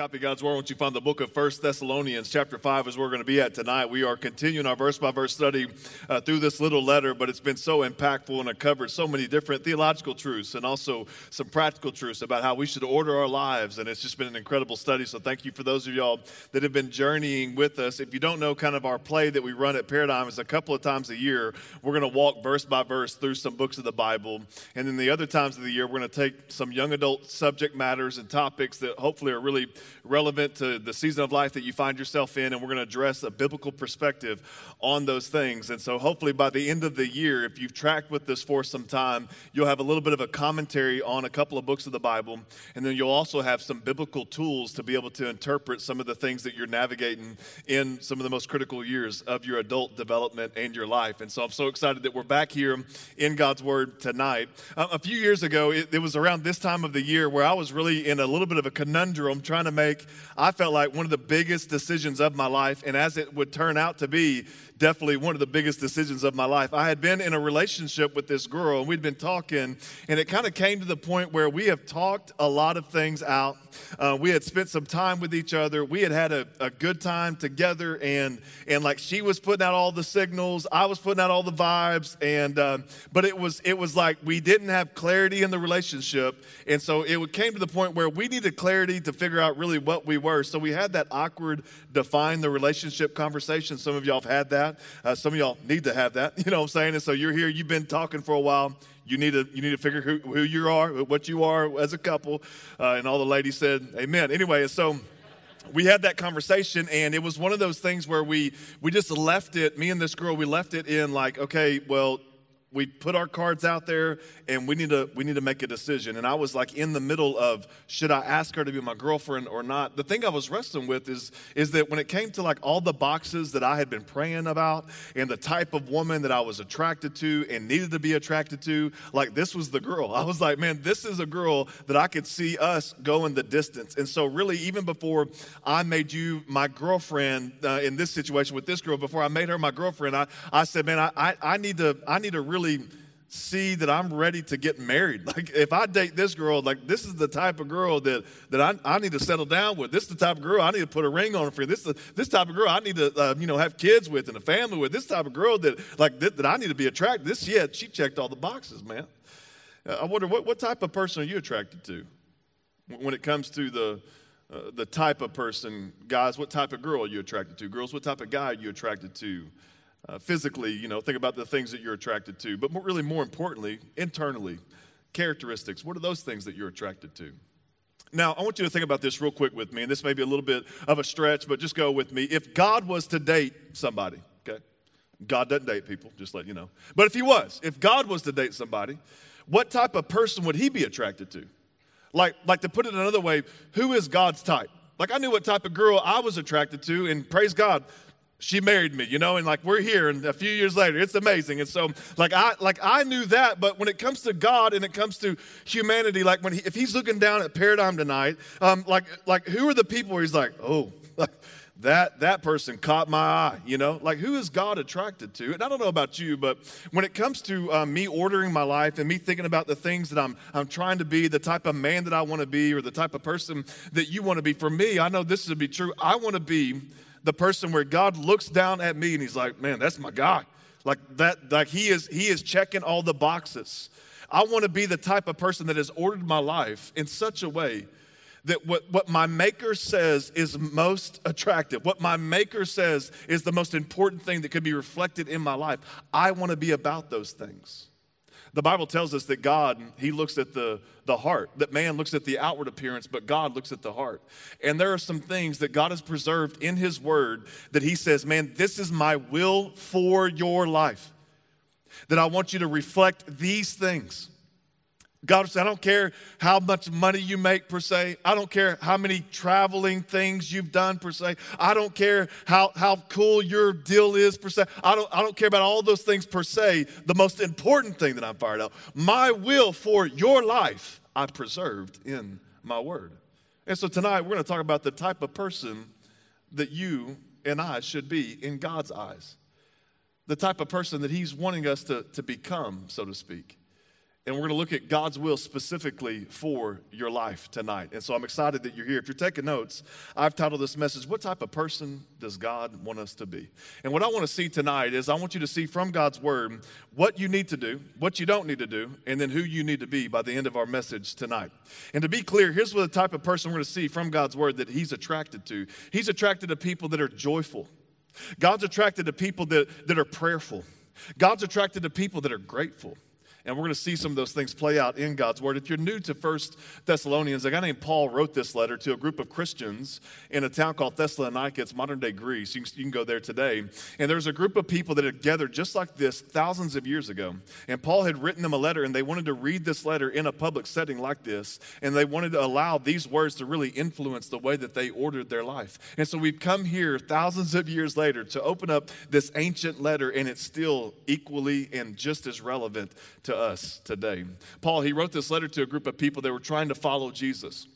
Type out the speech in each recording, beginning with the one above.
Copy God's Word, won't you find the book of First Thessalonians, chapter 5 is where we're going to be at tonight. We are continuing our verse by verse study uh, through this little letter, but it's been so impactful and it covers so many different theological truths and also some practical truths about how we should order our lives. And it's just been an incredible study. So thank you for those of y'all that have been journeying with us. If you don't know, kind of our play that we run at Paradigm is a couple of times a year, we're going to walk verse by verse through some books of the Bible. And then the other times of the year, we're going to take some young adult subject matters and topics that hopefully are really relevant to the season of life that you find yourself in, and we're going to address a biblical perspective on those things. And so, hopefully, by the end of the year, if you've tracked with this for some time, you'll have a little bit of a commentary on a couple of books of the Bible, and then you'll also have some biblical tools to be able to interpret some of the things that you're navigating in some of the most critical years of your adult development and your life. And so, I'm so excited that we're back here in God's Word tonight. Uh, a few years ago, it, it was around this time of the year where I was really in a little bit of a conundrum trying to make, I felt like one of the biggest decisions of my life. And as it would turn out to be, definitely one of the biggest decisions of my life. I had been in a relationship with this girl, and we'd been talking, and it kind of came to the point where we have talked a lot of things out. Uh, we had spent some time with each other. We had had a, a good time together, and and like she was putting out all the signals, I was putting out all the vibes, and uh, but it was it was like we didn't have clarity in the relationship, and so it came to the point where we needed clarity to figure out really what we were. So we had that awkward define the relationship conversation. Some of y'all have had that that. Uh, some of y'all need to have that. You know what I'm saying? And so you're here, you've been talking for a while. You need to, you need to figure who, who you are, what you are as a couple. Uh, and all the ladies said, Amen. Anyway, so we had that conversation and it was one of those things where we we just left it me and this girl we left it in like okay well we put our cards out there and we need to we need to make a decision. And i was like in the middle of should i ask her to be my girlfriend or not? The thing i was wrestling with is is that when it came to like all the boxes that i had been praying about and the type of woman that i was attracted to and needed to be attracted to like this was the girl. I was like man this is a girl that i could see us going the distance. And so really even before i made you my girlfriend uh, in this situation with this girl before i made her my girlfriend i, I said man I, I, I need to i need to really really see that I'm ready to get married. Like if I date this girl, like this is the type of girl that that I, I need to settle down with. This is the type of girl I need to put a ring on for. This is this type of girl I need to uh, you know have kids with and a family with. This type of girl that like that, I need to be attracted. To. This yeah, she checked all the boxes, man. Uh, I wonder what what type of person are you attracted to when it comes to the uh, the type of person, guys. What type of girl are you attracted to? Girls, what type of guy are you attracted to? Uh, physically, you know, think about the things that you're attracted to, but more, really more importantly, internally, characteristics. What are those things that you're attracted to? Now, I want you to think about this real quick with me, and this may be a little bit of a stretch, but just go with me. If God was to date somebody, okay? God doesn't date people, just let you know. But if He was, if God was to date somebody, what type of person would He be attracted to? Like, like to put it another way, who is God's type? Like I knew what type of girl I was attracted to, and praise God, she married me, you know, and like we're here and a few years later, it's amazing. And so like I like I knew that, but when it comes to God and it comes to humanity, like when he, if he's looking down at paradigm tonight, um, like like who are the people where he's like, oh, that that person caught my eye, you know, like who is God attracted to? And I don't know about you, but when it comes to um, me ordering my life and me thinking about the things that I'm I'm trying to be, the type of man that I want to be, or the type of person that you want to be, for me, I know this to be true. I want to be the person where God looks down at me and he's like, man, that's my guy. Like that, like he is, he is checking all the boxes. I want to be the type of person that has ordered my life in such a way that what, what my maker says is most attractive, what my maker says is the most important thing that could be reflected in my life. I want to be about those things. The Bible tells us that God, He looks at the, the heart, that man looks at the outward appearance, but God looks at the heart. And there are some things that God has preserved in His Word that He says, man, this is my will for your life. That I want you to reflect these things. God said, I don't care how much money you make per se. I don't care how many traveling things you've done per se. I don't care how, how cool your deal is per se. I don't, I don't care about all those things per se. The most important thing that I'm fired up, my will for your life, I preserved in my word. And so tonight we're going to talk about the type of person that you and I should be in God's eyes. The type of person that He's wanting us to, to become, so to speak. And we're going to look at God's will specifically for your life tonight. And so I'm excited that you're here. If you're taking notes, I've titled this message, What Type of Person Does God Want Us to Be? And what I want to see tonight is I want you to see from God's Word what you need to do, what you don't need to do, and then who you need to be by the end of our message tonight. And to be clear, here's what the type of person we're going to see from God's Word that He's attracted to He's attracted to people that are joyful, God's attracted to people that, that are prayerful, God's attracted to people that are grateful. And we're going to see some of those things play out in God's Word. If you're new to First Thessalonians, a guy named Paul wrote this letter to a group of Christians in a town called Thessalonica. It's modern day Greece. You can, you can go there today. And there's a group of people that had gathered just like this thousands of years ago. And Paul had written them a letter, and they wanted to read this letter in a public setting like this. And they wanted to allow these words to really influence the way that they ordered their life. And so we've come here thousands of years later to open up this ancient letter, and it's still equally and just as relevant to us today. Paul, he wrote this letter to a group of people that were trying to follow Jesus.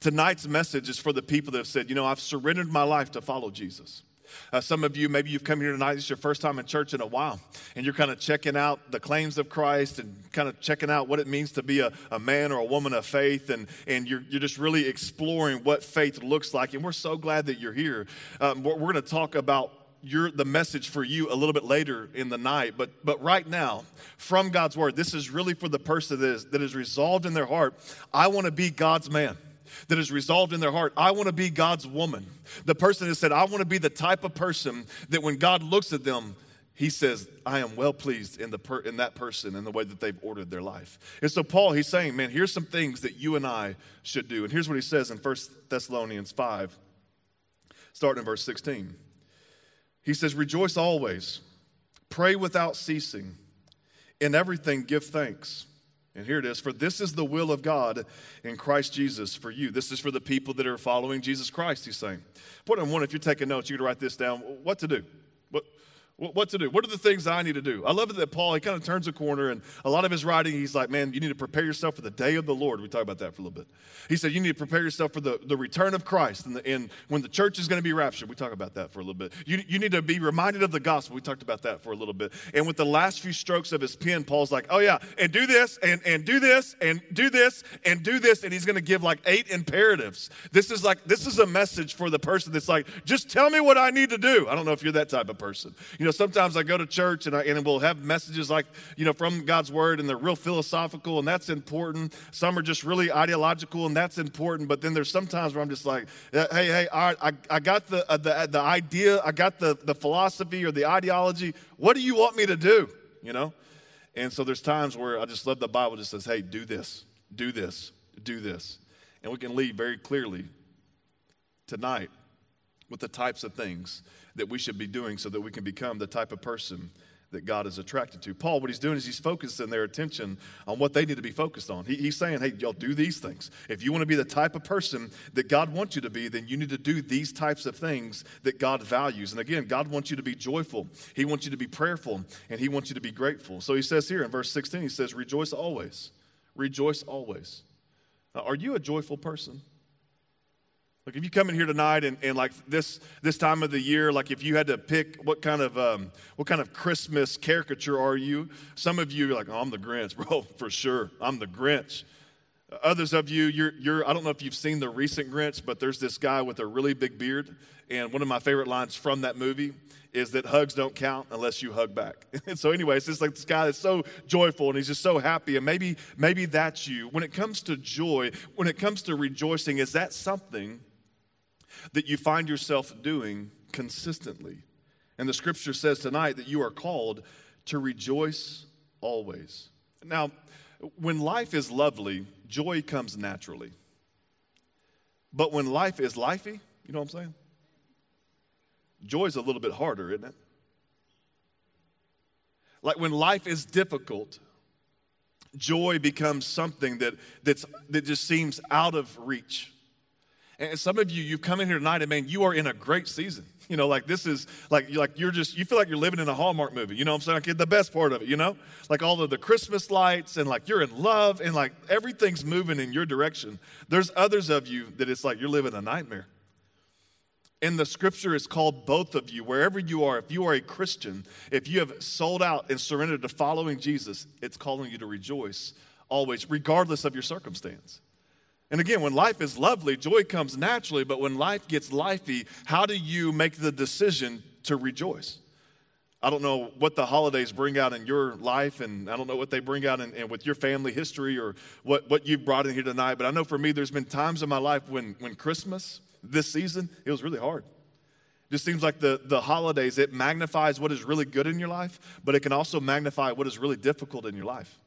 Tonight's message is for the people that have said, you know, I've surrendered my life to follow Jesus. Uh, some of you, maybe you've come here tonight, is your first time in church in a while, and you're kind of checking out the claims of Christ and kind of checking out what it means to be a, a man or a woman of faith, and, and you're, you're just really exploring what faith looks like. And we're so glad that you're here. Um, we're, we're going to talk about your, the message for you a little bit later in the night. But, but right now, from God's word, this is really for the person that is, that is resolved in their heart I want to be God's man. That is resolved in their heart. I want to be God's woman. The person that said, I want to be the type of person that when God looks at them, he says, I am well pleased in, the per- in that person and the way that they've ordered their life. And so, Paul, he's saying, man, here's some things that you and I should do. And here's what he says in 1 Thessalonians 5, starting in verse 16. He says, Rejoice always, pray without ceasing, in everything give thanks. And here it is For this is the will of God in Christ Jesus for you. This is for the people that are following Jesus Christ, he's saying. Point on one, if you're taking notes, you can write this down. What to do? What, to do? What are the things that I need to do? I love it that Paul, he kind of turns a corner, and a lot of his writing, he's like, man, you need to prepare yourself for the day of the Lord. We talked about that for a little bit. He said, you need to prepare yourself for the, the return of Christ and, the, and when the church is going to be raptured. We talk about that for a little bit. You, you need to be reminded of the gospel. We talked about that for a little bit. And with the last few strokes of his pen, Paul's like, oh, yeah, and do this, and, and do this, and do this, and do this. And he's going to give like eight imperatives. This is like, this is a message for the person that's like, just tell me what I need to do. I don't know if you're that type of person. You know, sometimes I go to church and, I, and we'll have messages like, you know, from God's word and they're real philosophical and that's important. Some are just really ideological and that's important. But then there's sometimes where I'm just like, hey, hey, all right, I, I got the, uh, the, the idea, I got the, the philosophy or the ideology. What do you want me to do? You know? And so there's times where I just love the Bible just says, hey, do this, do this, do this. And we can lead very clearly tonight with the types of things that we should be doing so that we can become the type of person that God is attracted to. Paul, what he's doing is he's focusing their attention on what they need to be focused on. He, he's saying, hey, y'all do these things. If you want to be the type of person that God wants you to be, then you need to do these types of things that God values. And again, God wants you to be joyful, He wants you to be prayerful, and He wants you to be grateful. So he says here in verse 16, he says, rejoice always. Rejoice always. Now, are you a joyful person? Like if you come in here tonight and, and like this this time of the year, like if you had to pick what kind of um, what kind of Christmas caricature are you? Some of you are like, oh, I'm the Grinch, bro, for sure. I'm the Grinch. Others of you, you're, you're, I don't know if you've seen the recent Grinch, but there's this guy with a really big beard. And one of my favorite lines from that movie is that hugs don't count unless you hug back. and so, anyway, it's just like this guy that's so joyful and he's just so happy. And maybe, maybe that's you. When it comes to joy, when it comes to rejoicing, is that something that you find yourself doing consistently. And the scripture says tonight that you are called to rejoice always. Now, when life is lovely, joy comes naturally. But when life is lifey, you know what I'm saying? Joy is a little bit harder, isn't it? Like when life is difficult, joy becomes something that, that's, that just seems out of reach. And some of you, you've come in here tonight and man, you are in a great season. You know, like this is like like you're just you feel like you're living in a Hallmark movie. You know what I'm saying? Like the best part of it, you know? Like all of the Christmas lights and like you're in love and like everything's moving in your direction. There's others of you that it's like you're living a nightmare. And the scripture is called both of you, wherever you are, if you are a Christian, if you have sold out and surrendered to following Jesus, it's calling you to rejoice always, regardless of your circumstance. And again, when life is lovely, joy comes naturally, but when life gets lifey, how do you make the decision to rejoice? I don't know what the holidays bring out in your life, and I don't know what they bring out in, in, with your family history or what, what you've brought in here tonight, but I know for me, there's been times in my life when, when Christmas, this season, it was really hard. It just seems like the, the holidays, it magnifies what is really good in your life, but it can also magnify what is really difficult in your life.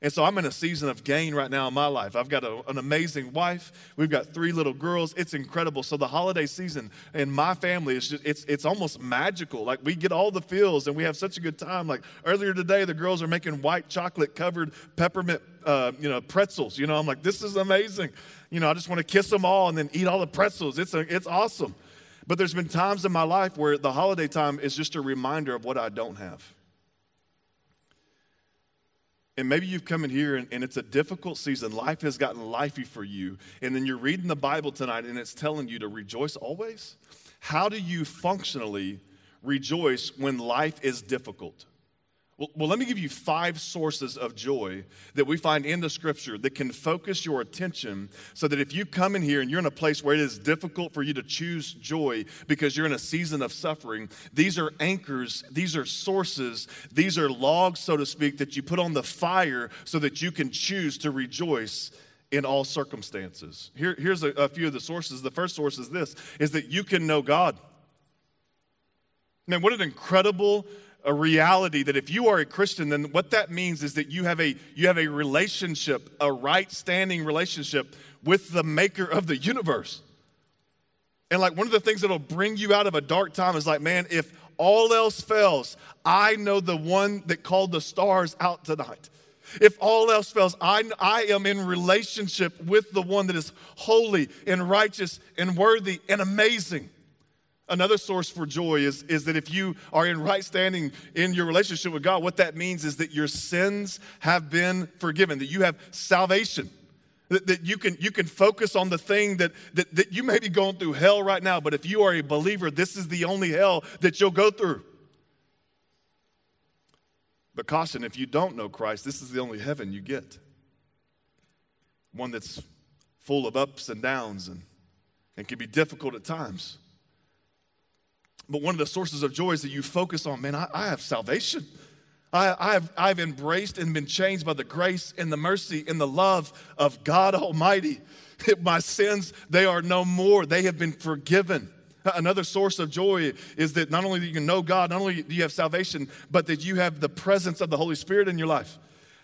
And so I'm in a season of gain right now in my life. I've got a, an amazing wife. We've got three little girls. It's incredible. So the holiday season in my family is just it's it's almost magical. Like we get all the feels and we have such a good time. Like earlier today, the girls are making white chocolate covered peppermint uh, you know pretzels. You know, I'm like, this is amazing. You know, I just want to kiss them all and then eat all the pretzels. It's a, it's awesome. But there's been times in my life where the holiday time is just a reminder of what I don't have. And maybe you've come in here and, and, it's a difficult season. Life has gotten lifey for you. And then you're reading the Bible tonight and it's telling you to rejoice always. How do you functionally rejoice when life is difficult? Well, well, let me give you five sources of joy that we find in the scripture that can focus your attention so that if you come in here and you're in a place where it is difficult for you to choose joy because you're in a season of suffering, these are anchors, these are sources, these are logs, so to speak, that you put on the fire so that you can choose to rejoice in all circumstances. Here, here's a, a few of the sources. The first source is this is that you can know God. Man, what an incredible a reality that if you are a Christian, then what that means is that you have a you have a relationship, a right standing relationship with the maker of the universe. And like one of the things that'll bring you out of a dark time is like, man, if all else fails, I know the one that called the stars out tonight. If all else fails, I, I am in relationship with the one that is holy and righteous and worthy and amazing. Another source for joy is, is that if you are in right standing in your relationship with God, what that means is that your sins have been forgiven, that you have salvation. That, that you, can, you can focus on the thing that, that, that you may be going through hell right now, but if you are a believer, this is the only hell that you'll go through. But caution, if you don't know Christ, this is the only heaven you get. One that's full of ups and downs and, and can be difficult at times. But one of the sources of joy is that you focus on, man, I, I have salvation. I, I've, I've embraced and been changed by the grace and the mercy and the love of God Almighty. My sins, they are no more. They have been forgiven. Another source of joy is that not only do you know God, not only do you have salvation, but that you have the presence of the Holy Spirit in your life.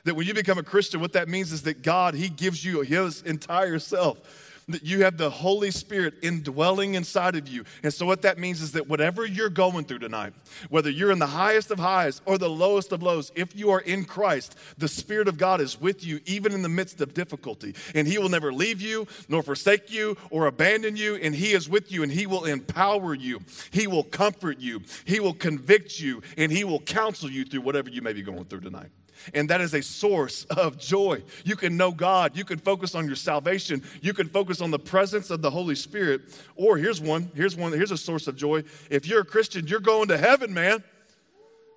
That when you become a Christian, what that means is that God, He gives you His entire self that you have the Holy Spirit indwelling inside of you. And so, what that means is that whatever you're going through tonight, whether you're in the highest of highs or the lowest of lows, if you are in Christ, the Spirit of God is with you even in the midst of difficulty. And He will never leave you, nor forsake you, or abandon you. And He is with you, and He will empower you. He will comfort you. He will convict you, and He will counsel you through whatever you may be going through tonight. And that is a source of joy. You can know God. You can focus on your salvation. You can focus on the presence of the Holy Spirit. Or here's one. Here's one. Here's a source of joy. If you're a Christian, you're going to heaven, man.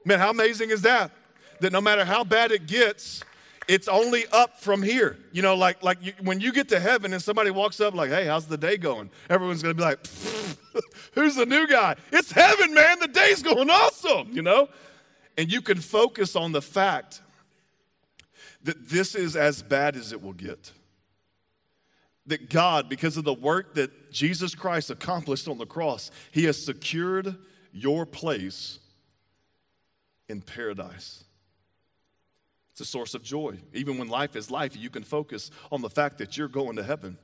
Man, how amazing is that? That no matter how bad it gets, it's only up from here. You know, like like you, when you get to heaven and somebody walks up like, "Hey, how's the day going?" Everyone's gonna be like, "Who's the new guy?" It's heaven, man. The day's going awesome. You know, and you can focus on the fact that this is as bad as it will get. That God, because of the work that Jesus Christ accomplished on the cross, He has secured your place in paradise. It's a source of joy. Even when life is life, you can focus on the fact that you're going to heaven.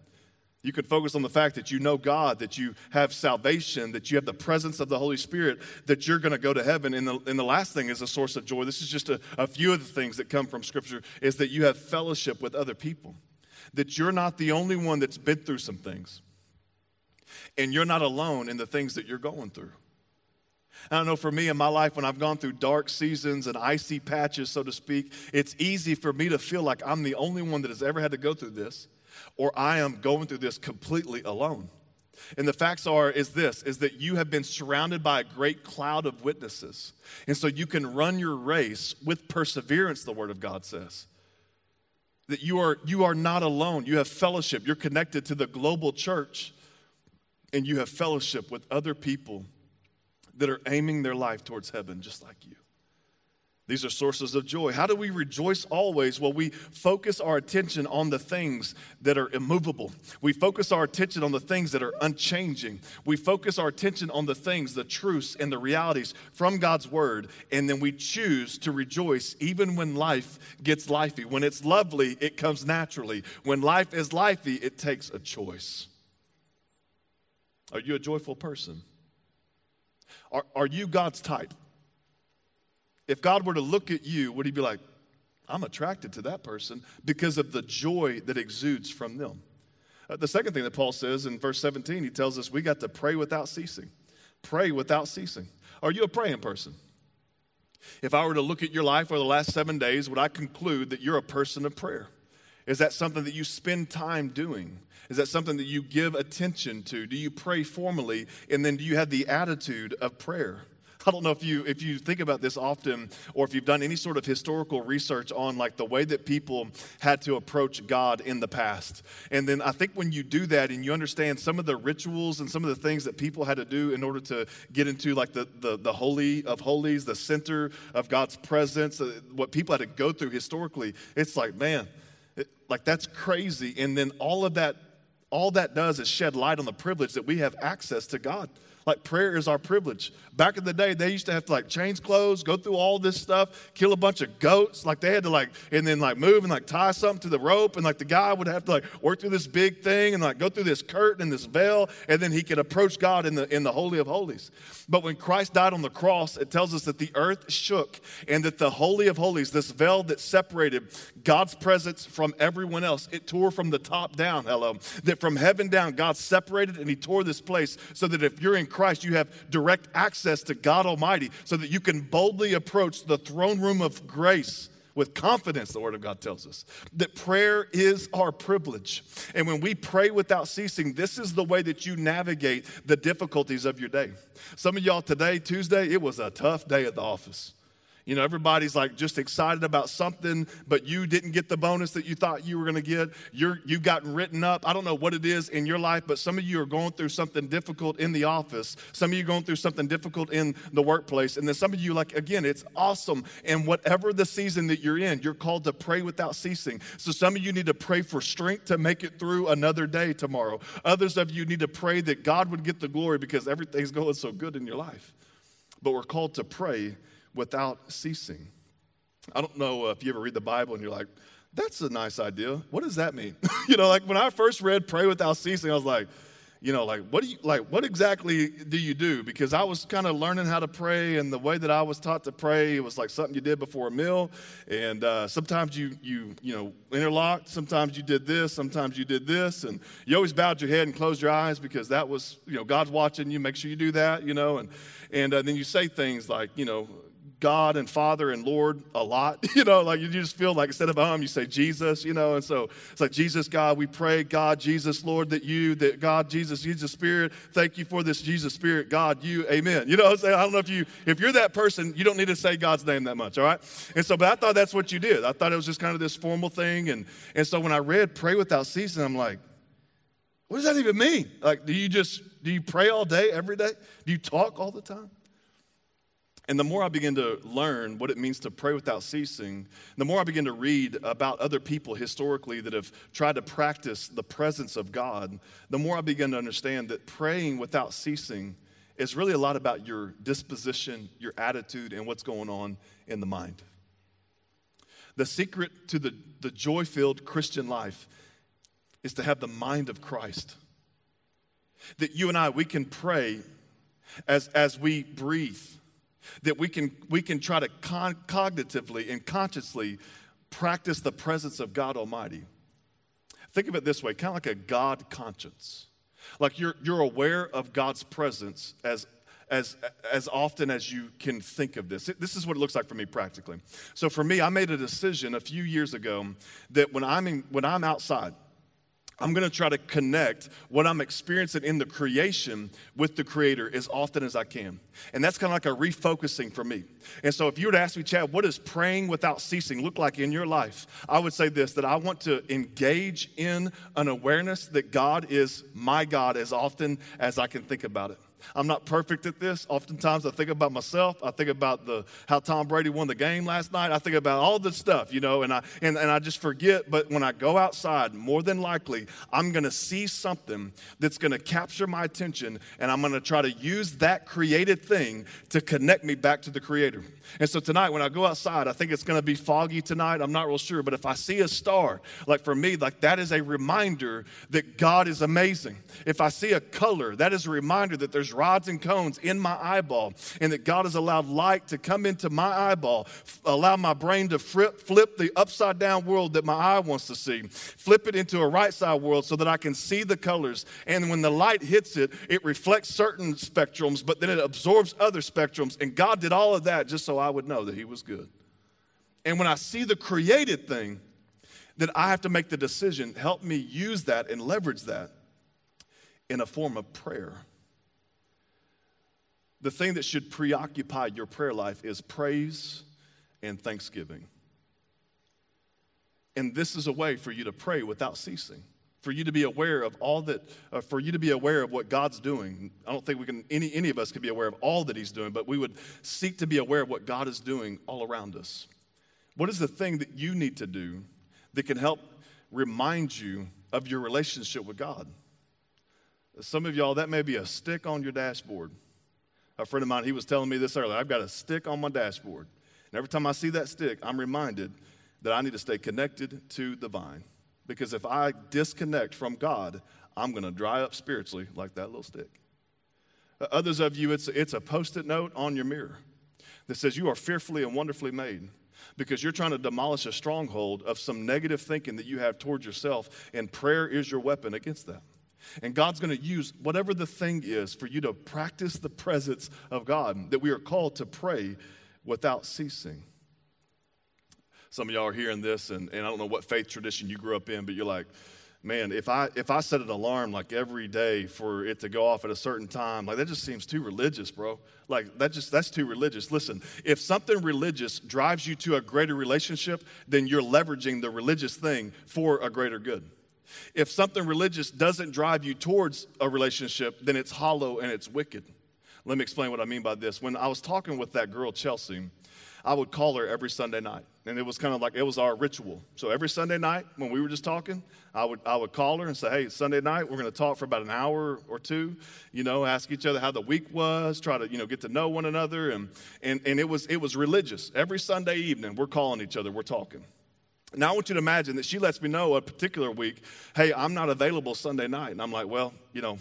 You can focus on the fact that you know God, that you have salvation, that you have the presence of the Holy Spirit, that you're going to go to heaven. And the, and the last thing is a source of joy. This is just a, a few of the things that come from Scripture, is that you have fellowship with other people, that you're not the only one that's been through some things, and you're not alone in the things that you're going through. I don't know, for me in my life, when I've gone through dark seasons and icy patches, so to speak, it's easy for me to feel like I'm the only one that has ever had to go through this or I am going through this completely alone. And the facts are is this is that you have been surrounded by a great cloud of witnesses. And so you can run your race with perseverance the word of God says. That you are you are not alone. You have fellowship. You're connected to the global church and you have fellowship with other people that are aiming their life towards heaven just like you. These are sources of joy. How do we rejoice always? Well, we focus our attention on the things that are immovable. We focus our attention on the things that are unchanging. We focus our attention on the things, the truths, and the realities from God's word. And then we choose to rejoice even when life gets lifey. When it's lovely, it comes naturally. When life is lifey, it takes a choice. Are you a joyful person? Are, are you God's type? If God were to look at you, would he be like, I'm attracted to that person because of the joy that exudes from them? Uh, the second thing that Paul says in verse 17, he tells us we got to pray without ceasing. Pray without ceasing. Are you a praying person? If I were to look at your life over the last seven days, would I conclude that you're a person of prayer? Is that something that you spend time doing? Is that something that you give attention to? Do you pray formally? And then do you have the attitude of prayer? I don't know if you if you think about this often or if you've done any sort of historical research on like the way that people had to approach God in the past. And then I think when you do that and you understand some of the rituals and some of the things that people had to do in order to get into like the the, the holy of holies, the center of God's presence, uh, what people had to go through historically, it's like, man, it, like that's crazy. And then all of that all that does is shed light on the privilege that we have access to God. Like prayer is our privilege. Back in the day, they used to have to like change clothes, go through all this stuff, kill a bunch of goats. Like they had to like, and then like move and like tie something to the rope. And like the guy would have to like work through this big thing and like go through this curtain and this veil. And then he could approach God in the, in the Holy of Holies. But when Christ died on the cross, it tells us that the earth shook and that the Holy of Holies, this veil that separated God's presence from everyone else, it tore from the top down. Hello. That from heaven down, God separated and he tore this place so that if you're in Christ, you have direct access to God Almighty so that you can boldly approach the throne room of grace with confidence, the Word of God tells us. That prayer is our privilege. And when we pray without ceasing, this is the way that you navigate the difficulties of your day. Some of y'all today, Tuesday, it was a tough day at the office. You know, everybody's like just excited about something, but you didn't get the bonus that you thought you were going to get. You're, you've gotten written up. I don't know what it is in your life, but some of you are going through something difficult in the office. Some of you are going through something difficult in the workplace. And then some of you, like, again, it's awesome. And whatever the season that you're in, you're called to pray without ceasing. So some of you need to pray for strength to make it through another day tomorrow. Others of you need to pray that God would get the glory because everything's going so good in your life. But we're called to pray without ceasing. I don't know if you ever read the Bible and you're like, that's a nice idea. What does that mean? you know, like when I first read pray without ceasing, I was like, you know, like what do you like what exactly do you do? Because I was kind of learning how to pray, and the way that I was taught to pray, it was like something you did before a meal. And uh, sometimes you you you know interlocked, sometimes you did this, sometimes you did this, and you always bowed your head and closed your eyes because that was you know God's watching you. Make sure you do that, you know, and and uh, then you say things like you know God and Father and Lord a lot. You know, like you just feel like instead of um, you say Jesus, you know, and so it's like Jesus, God, we pray, God, Jesus, Lord, that you, that God, Jesus, Jesus Spirit, thank you for this Jesus Spirit, God, you, amen. You know I'm saying? I don't know if you, if you're that person, you don't need to say God's name that much, all right? And so, but I thought that's what you did. I thought it was just kind of this formal thing. And, and so when I read pray without ceasing, I'm like, what does that even mean? Like, do you just, do you pray all day, every day? Do you talk all the time? And the more I begin to learn what it means to pray without ceasing, the more I begin to read about other people historically that have tried to practice the presence of God, the more I begin to understand that praying without ceasing is really a lot about your disposition, your attitude, and what's going on in the mind. The secret to the, the joy filled Christian life is to have the mind of Christ. that you and I, we can pray as, as we breathe, that we can, we can try to con- cognitively and consciously practice the presence of God Almighty. Think of it this way kind of like a God conscience. Like you're, you're aware of God's presence as, as, as often as you can think of this. This is what it looks like for me practically. So for me, I made a decision a few years ago that when I'm, in, when I'm outside, I'm going to try to connect what I'm experiencing in the creation with the creator as often as I can. And that's kind of like a refocusing for me. And so if you were to ask me, Chad, what does praying without ceasing look like in your life? I would say this that I want to engage in an awareness that God is my God as often as I can think about it. I'm not perfect at this. Oftentimes I think about myself. I think about the how Tom Brady won the game last night. I think about all this stuff, you know, and I and, and I just forget. But when I go outside, more than likely, I'm gonna see something that's gonna capture my attention, and I'm gonna try to use that created thing to connect me back to the creator. And so tonight, when I go outside, I think it's gonna be foggy tonight. I'm not real sure, but if I see a star, like for me, like that is a reminder that God is amazing. If I see a color, that is a reminder that there's rods and cones in my eyeball, and that God has allowed light to come into my eyeball, f- allow my brain to flip, flip the upside down world that my eye wants to see, flip it into a right side world so that I can see the colors. And when the light hits it, it reflects certain spectrums, but then it absorbs other spectrums. And God did all of that just so I would know that He was good. And when I see the created thing, then I have to make the decision help me use that and leverage that in a form of prayer the thing that should preoccupy your prayer life is praise and thanksgiving. And this is a way for you to pray without ceasing, for you to be aware of all that, uh, for you to be aware of what God's doing. I don't think we can, any, any of us can be aware of all that He's doing, but we would seek to be aware of what God is doing all around us. What is the thing that you need to do that can help remind you of your relationship with God? Some of y'all, that may be a stick on your dashboard. A friend of mine, he was telling me this earlier. I've got a stick on my dashboard. And every time I see that stick, I'm reminded that I need to stay connected to the vine. Because if I disconnect from God, I'm going to dry up spiritually like that little stick. Uh, others of you, it's, it's a post it note on your mirror that says, You are fearfully and wonderfully made because you're trying to demolish a stronghold of some negative thinking that you have towards yourself, and prayer is your weapon against that. And God's going to use whatever the thing is for you to practice the presence of God, that we are called to pray without ceasing. Some of y'all are hearing this, and, and I don't know what faith tradition you grew up in, but you're like, man, if I if I set an alarm like every day for it to go off at a certain time, like that just seems too religious, bro. Like that just that's too religious. Listen, if something religious drives you to a greater relationship, then you're leveraging the religious thing for a greater good. If something religious doesn't drive you towards a relationship, then it's hollow and it's wicked. Let me explain what I mean by this. When I was talking with that girl, Chelsea, I would call her every Sunday night. And it was kind of like it was our ritual. So every Sunday night when we were just talking, I would, I would call her and say, Hey, Sunday night, we're going to talk for about an hour or two, you know, ask each other how the week was, try to, you know, get to know one another. And, and, and it, was, it was religious. Every Sunday evening, we're calling each other, we're talking. Now, I want you to imagine that she lets me know a particular week, hey, I'm not available Sunday night. And I'm like, well, you know,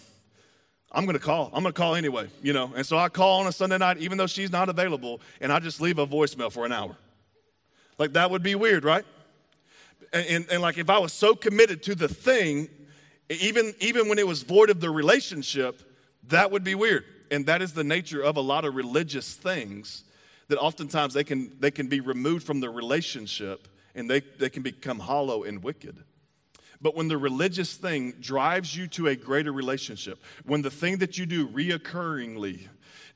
I'm going to call. I'm going to call anyway, you know. And so I call on a Sunday night, even though she's not available, and I just leave a voicemail for an hour. Like, that would be weird, right? And, and, and like, if I was so committed to the thing, even, even when it was void of the relationship, that would be weird. And that is the nature of a lot of religious things that oftentimes they can, they can be removed from the relationship and they, they can become hollow and wicked. But when the religious thing drives you to a greater relationship, when the thing that you do reoccurringly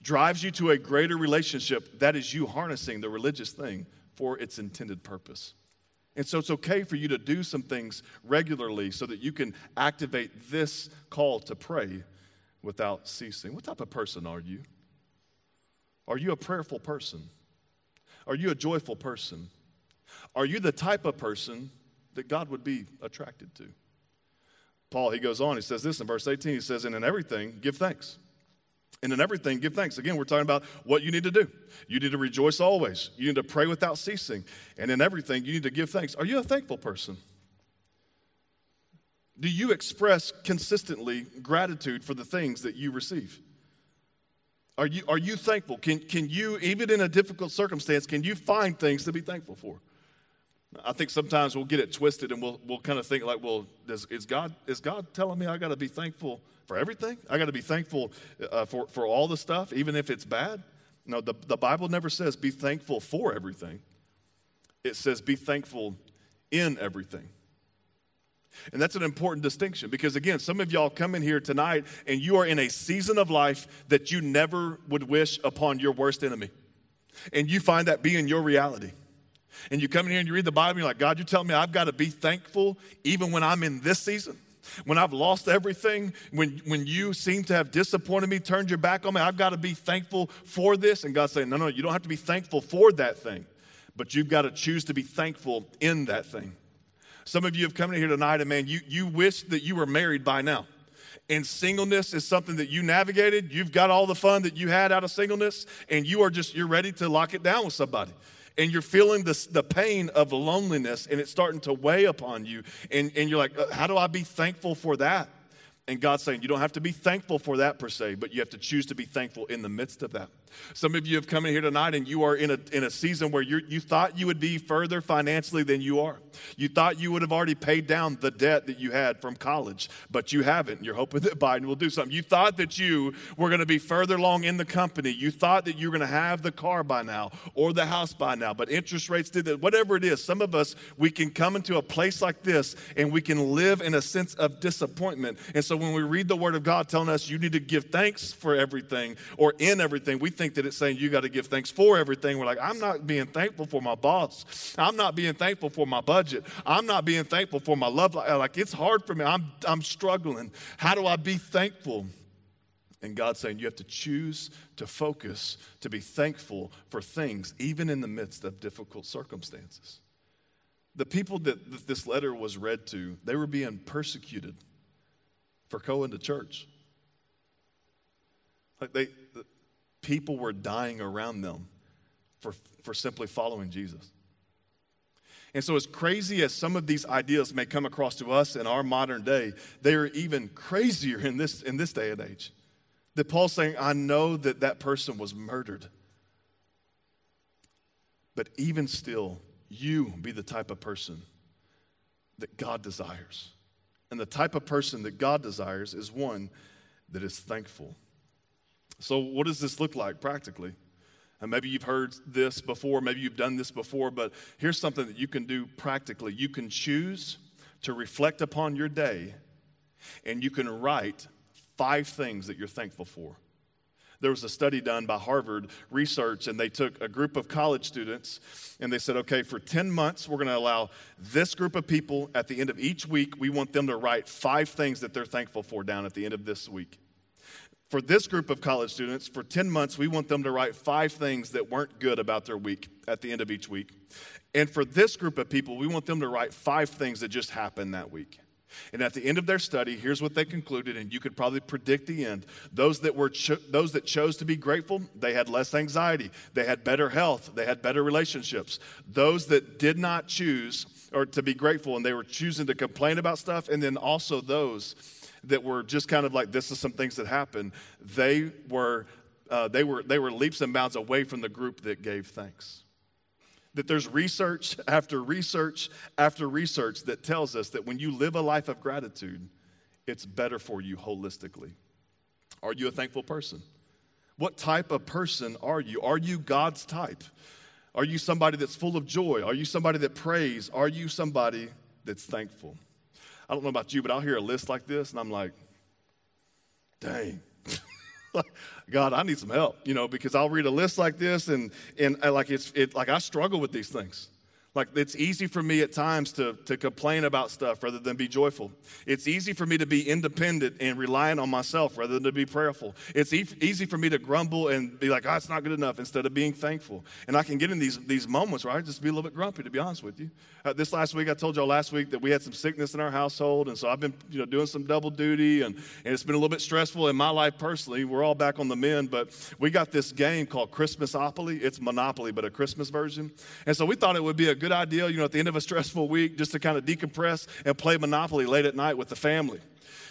drives you to a greater relationship, that is you harnessing the religious thing for its intended purpose. And so it's okay for you to do some things regularly so that you can activate this call to pray without ceasing. What type of person are you? Are you a prayerful person? Are you a joyful person? Are you the type of person that God would be attracted to? Paul, he goes on, he says this in verse 18. He says, And in everything, give thanks. And in everything, give thanks. Again, we're talking about what you need to do. You need to rejoice always. You need to pray without ceasing. And in everything, you need to give thanks. Are you a thankful person? Do you express consistently gratitude for the things that you receive? Are you, are you thankful? Can, can you, even in a difficult circumstance, can you find things to be thankful for? I think sometimes we'll get it twisted and we'll, we'll kind of think like, well, does, is, God, is God telling me I got to be thankful for everything? I got to be thankful uh, for, for all the stuff, even if it's bad? No, the, the Bible never says be thankful for everything. It says be thankful in everything. And that's an important distinction because, again, some of y'all come in here tonight and you are in a season of life that you never would wish upon your worst enemy. And you find that being your reality. And you come in here and you read the Bible and you're like, God, you're telling me I've got to be thankful even when I'm in this season? When I've lost everything, when, when you seem to have disappointed me, turned your back on me, I've got to be thankful for this. And God's saying, no, no, you don't have to be thankful for that thing, but you've got to choose to be thankful in that thing. Some of you have come in here tonight and man, you, you wish that you were married by now. And singleness is something that you navigated. You've got all the fun that you had out of singleness, and you are just, you're ready to lock it down with somebody and you're feeling this, the pain of loneliness and it's starting to weigh upon you and, and you're like uh, how do i be thankful for that? And god's saying you don't have to be thankful for that per se but you have to choose to be thankful in the midst of that some of you have come in here tonight and you are in a, in a season where you you thought you would be further financially than you are. You thought you would have already paid down the debt that you had from college, but you haven't. You're hoping that Biden will do something. You thought that you were going to be further along in the company. You thought that you were going to have the car by now or the house by now, but interest rates did that. Whatever it is, some of us, we can come into a place like this and we can live in a sense of disappointment. And so when we read the Word of God telling us you need to give thanks for everything or in everything, we think that it's saying you got to give thanks for everything. We're like, I'm not being thankful for my boss. I'm not being thankful for my budget. I'm not being thankful for my love life. Like, it's hard for me. I'm, I'm struggling. How do I be thankful? And God's saying you have to choose to focus, to be thankful for things, even in the midst of difficult circumstances. The people that this letter was read to, they were being persecuted for going to church. Like they, people were dying around them for, for simply following Jesus. And so, as crazy as some of these ideas may come across to us in our modern day, they are even crazier in this, in this day and age. That Paul's saying, I know that that person was murdered. But even still, you be the type of person that God desires. And the type of person that God desires is one that is thankful. So, what does this look like practically? And maybe you've heard this before, maybe you've done this before, but here's something that you can do practically. You can choose to reflect upon your day, and you can write five things that you're thankful for. There was a study done by Harvard Research, and they took a group of college students and they said, okay, for 10 months, we're going to allow this group of people at the end of each week, we want them to write five things that they're thankful for down at the end of this week. For this group of college students, for 10 months, we want them to write five things that weren't good about their week at the end of each week. And for this group of people, we want them to write five things that just happened that week. And at the end of their study, here's what they concluded, and you could probably predict the end. Those that were cho- those that chose to be grateful, they had less anxiety, they had better health, they had better relationships. Those that did not choose or to be grateful and they were choosing to complain about stuff, and then also those that were just kind of like this is some things that happened, they were, uh, they were, they were leaps and bounds away from the group that gave thanks. That there's research after research after research that tells us that when you live a life of gratitude, it's better for you holistically. Are you a thankful person? What type of person are you? Are you God's type? Are you somebody that's full of joy? Are you somebody that prays? Are you somebody that's thankful? I don't know about you, but I'll hear a list like this and I'm like, dang. God, I need some help, you know, because I'll read a list like this and and like it's it like I struggle with these things. Like, it's easy for me at times to, to complain about stuff rather than be joyful. It's easy for me to be independent and relying on myself rather than to be prayerful. It's e- easy for me to grumble and be like, oh, it's not good enough instead of being thankful. And I can get in these, these moments where I just be a little bit grumpy, to be honest with you. Uh, this last week, I told y'all last week that we had some sickness in our household. And so I've been you know, doing some double duty, and, and it's been a little bit stressful in my life personally. We're all back on the mend, but we got this game called Christmasopoly. It's Monopoly, but a Christmas version. And so we thought it would be a good good idea, you know, at the end of a stressful week, just to kind of decompress and play Monopoly late at night with the family.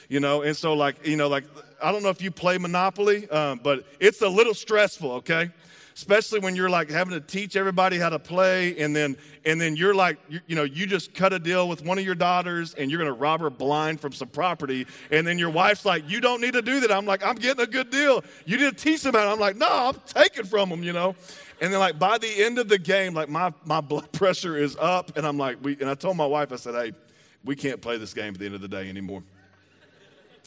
You know, and so like, you know, like, I don't know if you play Monopoly, um, but it's a little stressful, okay? especially when you're like having to teach everybody how to play and then and then you're like you, you know you just cut a deal with one of your daughters and you're going to rob her blind from some property and then your wife's like you don't need to do that i'm like i'm getting a good deal you need to teach them how i'm like no i'm taking from them you know and then like by the end of the game like my my blood pressure is up and i'm like we and i told my wife i said hey we can't play this game at the end of the day anymore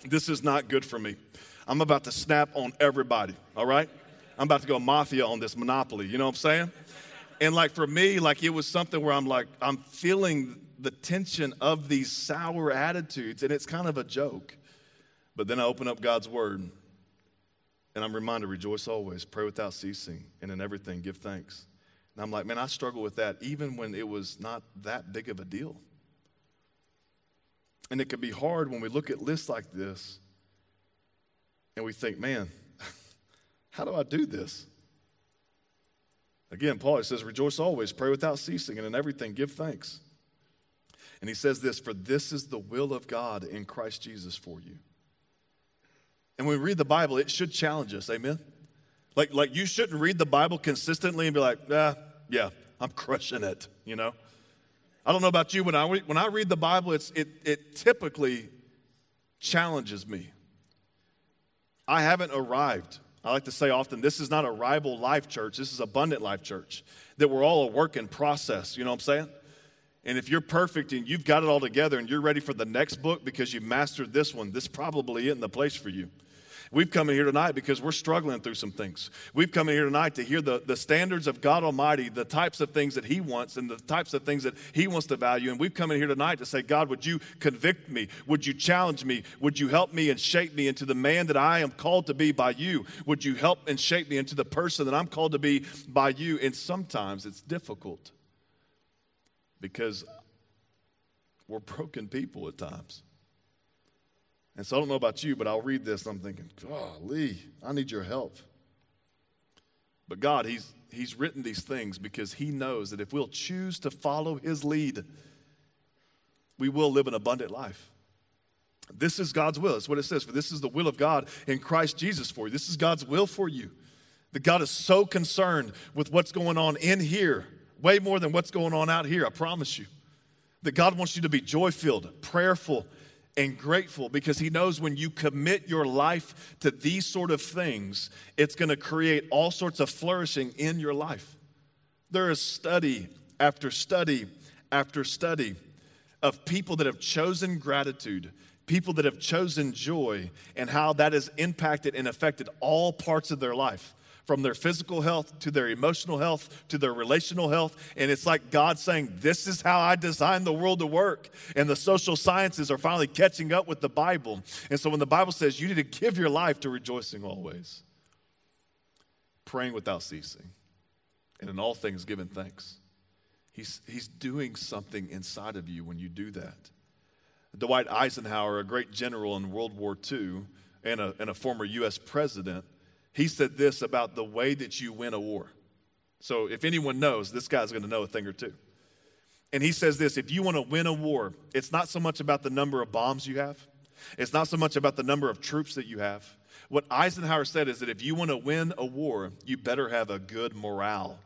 this is not good for me i'm about to snap on everybody all right I'm about to go mafia on this monopoly. You know what I'm saying? And like for me, like it was something where I'm like, I'm feeling the tension of these sour attitudes, and it's kind of a joke. But then I open up God's word, and I'm reminded, rejoice always, pray without ceasing, and in everything give thanks. And I'm like, man, I struggle with that even when it was not that big of a deal. And it can be hard when we look at lists like this and we think, man, how do I do this? Again, Paul says, Rejoice always, pray without ceasing, and in everything give thanks. And he says this For this is the will of God in Christ Jesus for you. And when we read the Bible, it should challenge us, amen? Like, like you shouldn't read the Bible consistently and be like, ah, yeah, I'm crushing it, you know? I don't know about you, when I, when I read the Bible, it's, it, it typically challenges me. I haven't arrived. I like to say often, this is not a rival life church. This is abundant life church. That we're all a work in process. You know what I'm saying? And if you're perfect and you've got it all together and you're ready for the next book because you mastered this one, this probably isn't the place for you. We've come in here tonight because we're struggling through some things. We've come in here tonight to hear the, the standards of God Almighty, the types of things that He wants and the types of things that He wants to value. And we've come in here tonight to say, God, would you convict me? Would you challenge me? Would you help me and shape me into the man that I am called to be by you? Would you help and shape me into the person that I'm called to be by you? And sometimes it's difficult because we're broken people at times. And so I don't know about you, but I'll read this I'm thinking, golly, I need your help. But God, he's, he's written these things because He knows that if we'll choose to follow His lead, we will live an abundant life. This is God's will. That's what it says. For this is the will of God in Christ Jesus for you. This is God's will for you. That God is so concerned with what's going on in here, way more than what's going on out here, I promise you. That God wants you to be joy filled, prayerful, and grateful because he knows when you commit your life to these sort of things, it's going to create all sorts of flourishing in your life. There is study after study after study of people that have chosen gratitude, people that have chosen joy, and how that has impacted and affected all parts of their life from their physical health to their emotional health to their relational health. And it's like God saying, This is how I designed the world to work. And the social sciences are finally catching up with the Bible. And so when the Bible says you need to give your life to rejoicing always, praying without ceasing, and in all things giving thanks, He's, he's doing something inside of you when you do that. Dwight Eisenhower, a great general in World War II and a, and a former U.S. president, he said this about the way that you win a war. So if anyone knows, this guy's going to know a thing or two. And he says this if you want to win a war, it's not so much about the number of bombs you have, it's not so much about the number of troops that you have. What Eisenhower said is that if you want to win a war, you better have a good morale.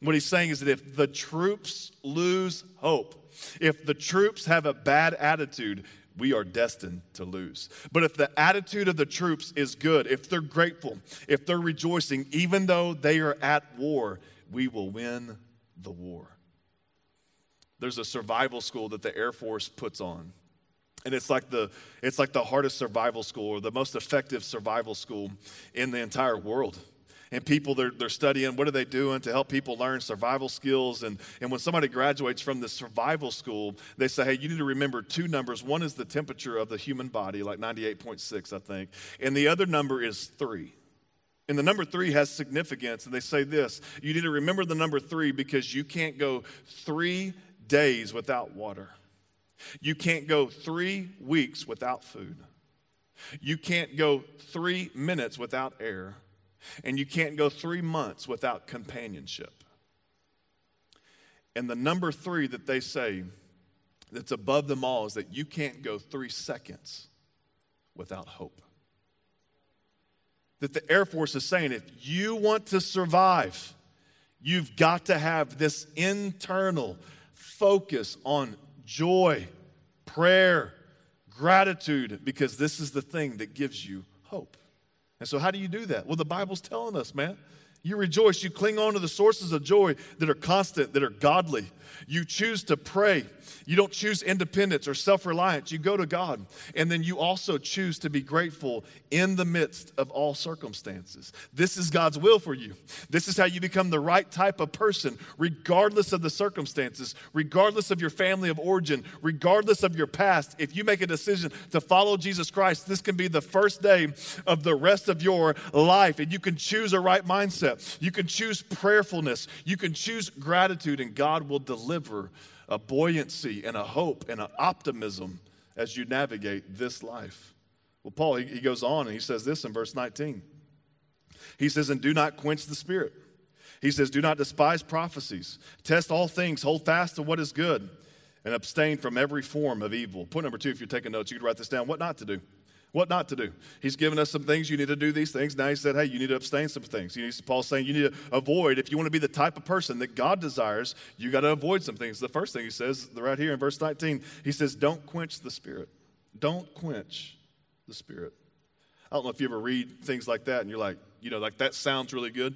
What he's saying is that if the troops lose hope, if the troops have a bad attitude, we are destined to lose. But if the attitude of the troops is good, if they're grateful, if they're rejoicing, even though they are at war, we will win the war. There's a survival school that the Air Force puts on. And it's like the it's like the hardest survival school or the most effective survival school in the entire world and people they're, they're studying what are they doing to help people learn survival skills? And, and when somebody graduates from the survival school they say hey you need to remember two numbers. One is the temperature of the human body like 98.6 i think and the other number is three. And the number three has significance. And they say this you need to remember the number three because you can't go three days without water. You can't go three weeks without food. You can't go three minutes without air and you can't go three months without companionship. And the number three that they say that's above them all is that you can't go three seconds without hope. That the Air Force is saying if you want to survive, you've got to have this internal focus on joy, prayer, gratitude, because this is the thing that gives you hope. And so, how do you do that? Well, the Bible's telling us, man. You rejoice. You cling on to the sources of joy that are constant, that are godly. You choose to pray. You don't choose independence or self reliance. You go to God. And then you also choose to be grateful in the midst of all circumstances. This is God's will for you. This is how you become the right type of person, regardless of the circumstances, regardless of your family of origin, regardless of your past. If you make a decision to follow Jesus Christ, this can be the first day of the rest of your life. And you can choose a right mindset. You can choose prayerfulness. You can choose gratitude, and God will deliver a buoyancy and a hope and an optimism as you navigate this life. Well, Paul, he, he goes on and he says this in verse 19. He says, And do not quench the spirit. He says, Do not despise prophecies. Test all things, hold fast to what is good, and abstain from every form of evil. Point number two, if you're taking notes, you can write this down. What not to do? What not to do? He's given us some things. You need to do these things. Now he said, hey, you need to abstain some things. He, Paul's saying you need to avoid. If you want to be the type of person that God desires, you got to avoid some things. The first thing he says right here in verse 19, he says, don't quench the spirit. Don't quench the spirit. I don't know if you ever read things like that and you're like, you know, like that sounds really good.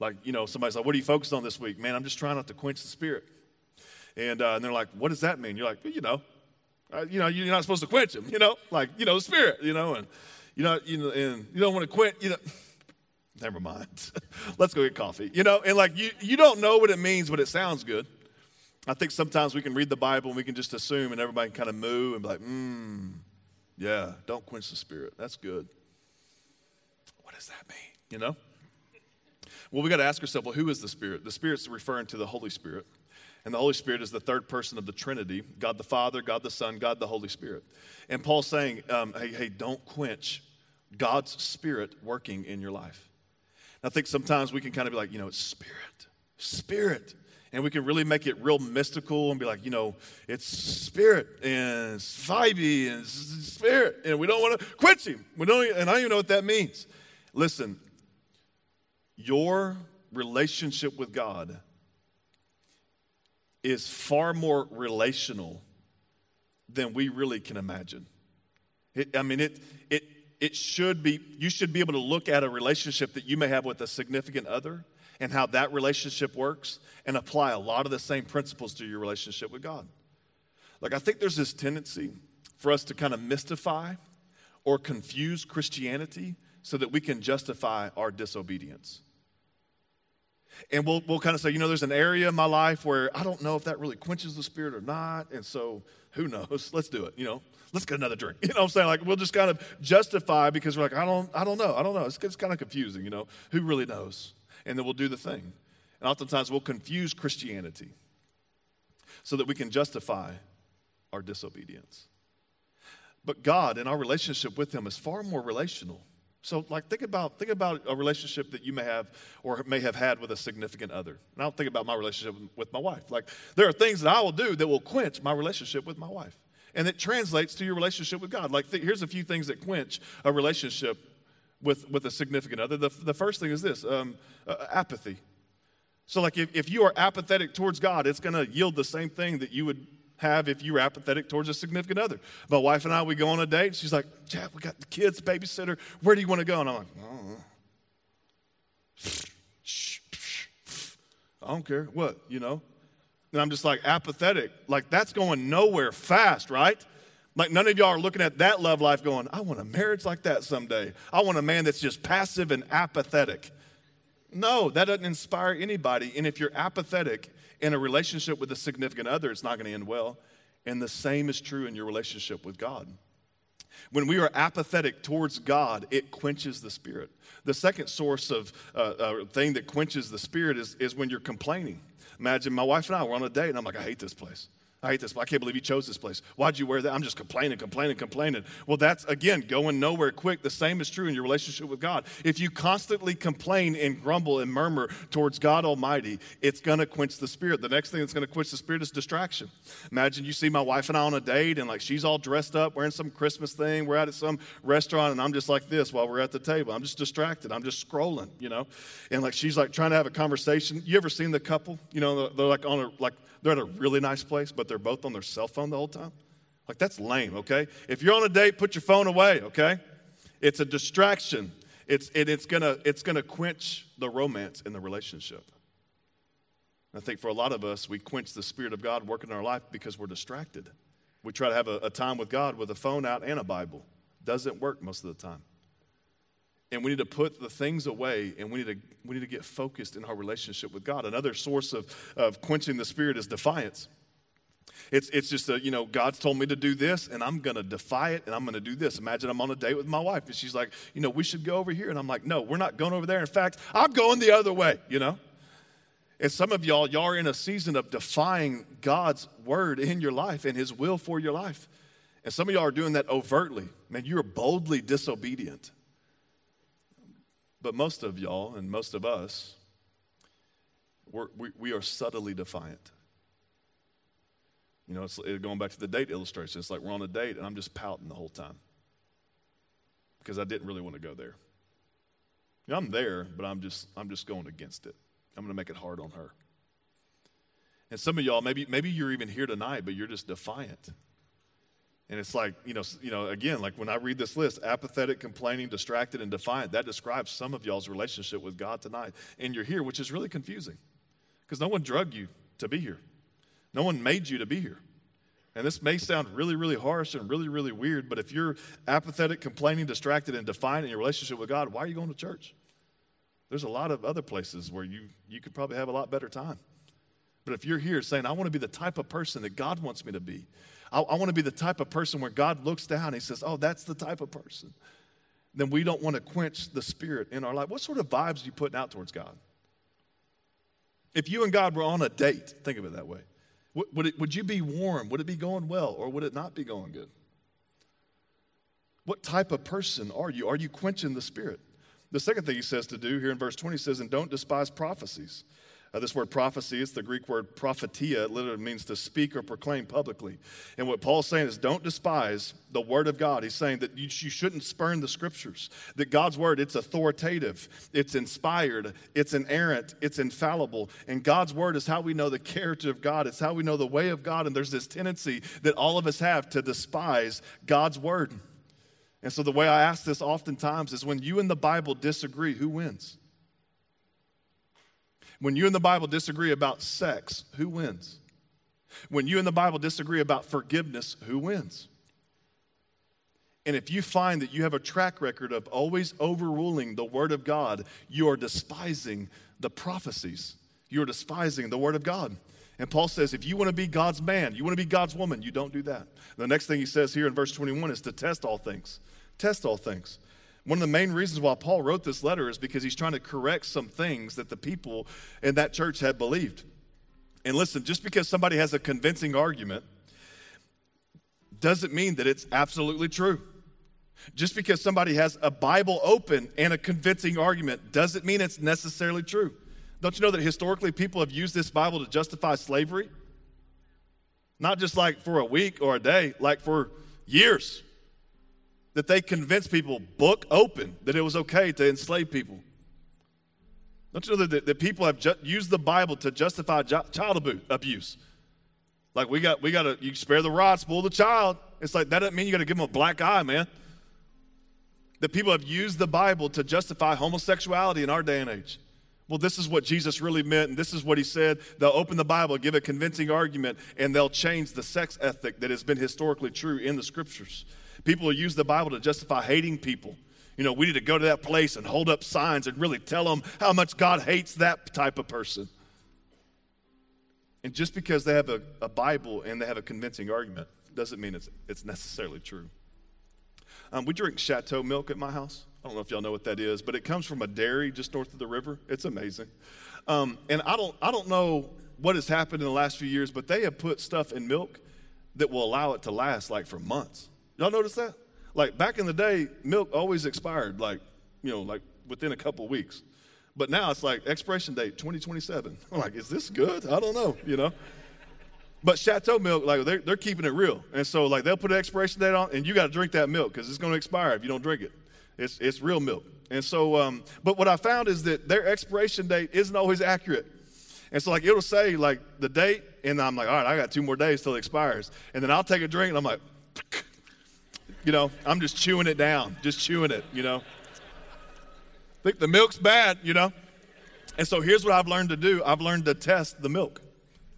Like, you know, somebody's like, what are you focused on this week? Man, I'm just trying not to quench the spirit. And, uh, and they're like, what does that mean? You're like, well, you know, uh, you know, you're not supposed to quench them, you know, like, you know, spirit, you know, and, you know, you know, and you don't want to quench, you know, never mind. Let's go get coffee, you know, and like, you, you don't know what it means, but it sounds good. I think sometimes we can read the Bible and we can just assume and everybody can kind of move and be like, hmm, yeah, don't quench the spirit. That's good. What does that mean, you know? Well, we got to ask ourselves, well, who is the Spirit? The Spirit's referring to the Holy Spirit. And the Holy Spirit is the third person of the Trinity God the Father, God the Son, God the Holy Spirit. And Paul's saying, um, hey, hey, don't quench God's Spirit working in your life. And I think sometimes we can kind of be like, you know, it's Spirit, Spirit. And we can really make it real mystical and be like, you know, it's spirit and it's and it's spirit. And we don't want to quench him. We don't, and I don't even know what that means. Listen, your relationship with God is far more relational than we really can imagine. It, I mean, it, it, it should be, you should be able to look at a relationship that you may have with a significant other and how that relationship works and apply a lot of the same principles to your relationship with God. Like, I think there's this tendency for us to kind of mystify or confuse Christianity so that we can justify our disobedience. And we'll, we'll kind of say, you know, there's an area in my life where I don't know if that really quenches the spirit or not. And so who knows? Let's do it. You know, let's get another drink. You know what I'm saying? Like we'll just kind of justify because we're like, I don't, I don't know. I don't know. It's, it's kind of confusing, you know. Who really knows? And then we'll do the thing. And oftentimes we'll confuse Christianity so that we can justify our disobedience. But God and our relationship with Him is far more relational. So, like, think about think about a relationship that you may have or may have had with a significant other. And I don't think about my relationship with my wife. Like, there are things that I will do that will quench my relationship with my wife, and it translates to your relationship with God. Like, th- here's a few things that quench a relationship with with a significant other. The, the first thing is this: um, uh, apathy. So, like, if, if you are apathetic towards God, it's going to yield the same thing that you would have if you were apathetic towards a significant other. My wife and I, we go on a date. She's like, Jack, we got the kids, babysitter. Where do you want to go? And I'm like, know. I don't care. What, you know? And I'm just like apathetic. Like, that's going nowhere fast, right? Like, none of y'all are looking at that love life going, I want a marriage like that someday. I want a man that's just passive and apathetic. No, that doesn't inspire anybody. And if you're apathetic in a relationship with a significant other, it's not going to end well. And the same is true in your relationship with God. When we are apathetic towards God, it quenches the spirit. The second source of uh, uh, thing that quenches the spirit is, is when you're complaining. Imagine my wife and I were on a date, and I'm like, I hate this place. I hate this. I can't believe you chose this place. Why'd you wear that? I'm just complaining, complaining, complaining. Well, that's again going nowhere quick. The same is true in your relationship with God. If you constantly complain and grumble and murmur towards God Almighty, it's going to quench the spirit. The next thing that's going to quench the spirit is distraction. Imagine you see my wife and I on a date, and like she's all dressed up, wearing some Christmas thing. We're out at some restaurant, and I'm just like this while we're at the table. I'm just distracted. I'm just scrolling, you know, and like she's like trying to have a conversation. You ever seen the couple? You know, they're like on a like they're at a really nice place, but they're both on their cell phone the whole time? Like, that's lame, okay? If you're on a date, put your phone away, okay? It's a distraction. It's, it, it's gonna, it's gonna quench the romance in the relationship. I think for a lot of us, we quench the Spirit of God working in our life because we're distracted. We try to have a, a time with God with a phone out and a Bible. Doesn't work most of the time. And we need to put the things away and we need to, we need to get focused in our relationship with God. Another source of, of quenching the spirit is defiance. It's, it's just a, you know, God's told me to do this and I'm going to defy it and I'm going to do this. Imagine I'm on a date with my wife and she's like, you know, we should go over here. And I'm like, no, we're not going over there. In fact, I'm going the other way, you know? And some of y'all, y'all are in a season of defying God's word in your life and his will for your life. And some of y'all are doing that overtly. Man, you're boldly disobedient. But most of y'all and most of us, we we, are subtly defiant. You know, it's going back to the date illustration. It's like we're on a date and I'm just pouting the whole time because I didn't really want to go there. You know, I'm there, but I'm just I'm just going against it. I'm going to make it hard on her. And some of y'all, maybe maybe you're even here tonight, but you're just defiant. And it's like, you know, you know, again, like when I read this list, apathetic, complaining, distracted, and defiant, that describes some of y'all's relationship with God tonight. And you're here, which is really confusing because no one drugged you to be here, no one made you to be here. And this may sound really, really harsh and really, really weird, but if you're apathetic, complaining, distracted, and defiant in your relationship with God, why are you going to church? There's a lot of other places where you, you could probably have a lot better time. But if you're here saying, I want to be the type of person that God wants me to be, I, I want to be the type of person where God looks down and he says, Oh, that's the type of person. Then we don't want to quench the spirit in our life. What sort of vibes are you putting out towards God? If you and God were on a date, think of it that way. Would, it, would you be warm? Would it be going well? Or would it not be going good? What type of person are you? Are you quenching the spirit? The second thing he says to do here in verse 20 says, and don't despise prophecies. Uh, this word prophecy, it's the Greek word prophetia. It literally means to speak or proclaim publicly. And what Paul's saying is don't despise the word of God. He's saying that you, you shouldn't spurn the scriptures. That God's word, it's authoritative, it's inspired, it's inerrant, it's infallible. And God's word is how we know the character of God. It's how we know the way of God. And there's this tendency that all of us have to despise God's word. And so the way I ask this oftentimes is when you and the Bible disagree, who wins? When you and the Bible disagree about sex, who wins? When you and the Bible disagree about forgiveness, who wins? And if you find that you have a track record of always overruling the Word of God, you are despising the prophecies. You are despising the Word of God. And Paul says, if you want to be God's man, you want to be God's woman, you don't do that. The next thing he says here in verse 21 is to test all things. Test all things. One of the main reasons why Paul wrote this letter is because he's trying to correct some things that the people in that church had believed. And listen, just because somebody has a convincing argument doesn't mean that it's absolutely true. Just because somebody has a Bible open and a convincing argument doesn't mean it's necessarily true. Don't you know that historically people have used this Bible to justify slavery? Not just like for a week or a day, like for years that they convinced people, book open, that it was okay to enslave people. Don't you know that, that people have ju- used the Bible to justify child abuse? Like we got, we got to, you spare the rod, spoil the child. It's like that doesn't mean you got to give them a black eye, man. That people have used the Bible to justify homosexuality in our day and age. Well, this is what Jesus really meant, and this is what he said. They'll open the Bible, give a convincing argument, and they'll change the sex ethic that has been historically true in the scriptures. People will use the Bible to justify hating people. You know, we need to go to that place and hold up signs and really tell them how much God hates that type of person. And just because they have a, a Bible and they have a convincing argument doesn't mean it's, it's necessarily true. Um, we drink Shatto milk at my house. I don't know if y'all know what that is, but it comes from a dairy just north of the river. It's amazing. Um, and I don't, I don't know what has happened in the last few years, but they have put stuff in milk that will allow it to last like for months. Y'all notice that? Like back in the day, milk always expired, like, you know, like within a couple weeks. But now it's like expiration date 2027. I'm like, is this good? I don't know, you know. But Shatto milk, like they're, they're keeping it real. And so like they'll put an expiration date on and you got to drink that milk because it's going to expire if you don't drink it. It's, it's real milk. And so, um, but what I found is that their expiration date isn't always accurate. And so, like, it'll say, like, the date, and I'm like, all right, I got two more days till it expires. And then I'll take a drink, and I'm like, you know, I'm just chewing it down, just chewing it, you know. Think the milk's bad, you know. And so here's what I've learned to do I've learned to test the milk.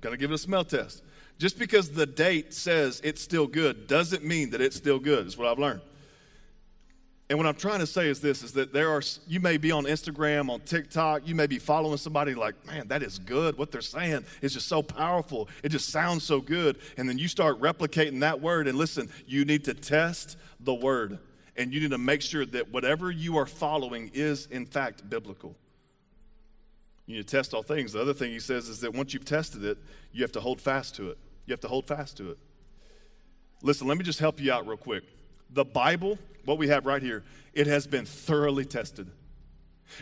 Got to give it a smell test. Just because the date says it's still good doesn't mean that it's still good, is what I've learned. And what I'm trying to say is this is that there are you may be on Instagram, on TikTok, you may be following somebody like, "Man, that is good. What they're saying is just so powerful. It just sounds so good." And then you start replicating that word and listen, you need to test the word. And you need to make sure that whatever you are following is in fact biblical. You need to test all things. The other thing he says is that once you've tested it, you have to hold fast to it. You have to hold fast to it. Listen, let me just help you out real quick. The Bible what we have right here, it has been thoroughly tested.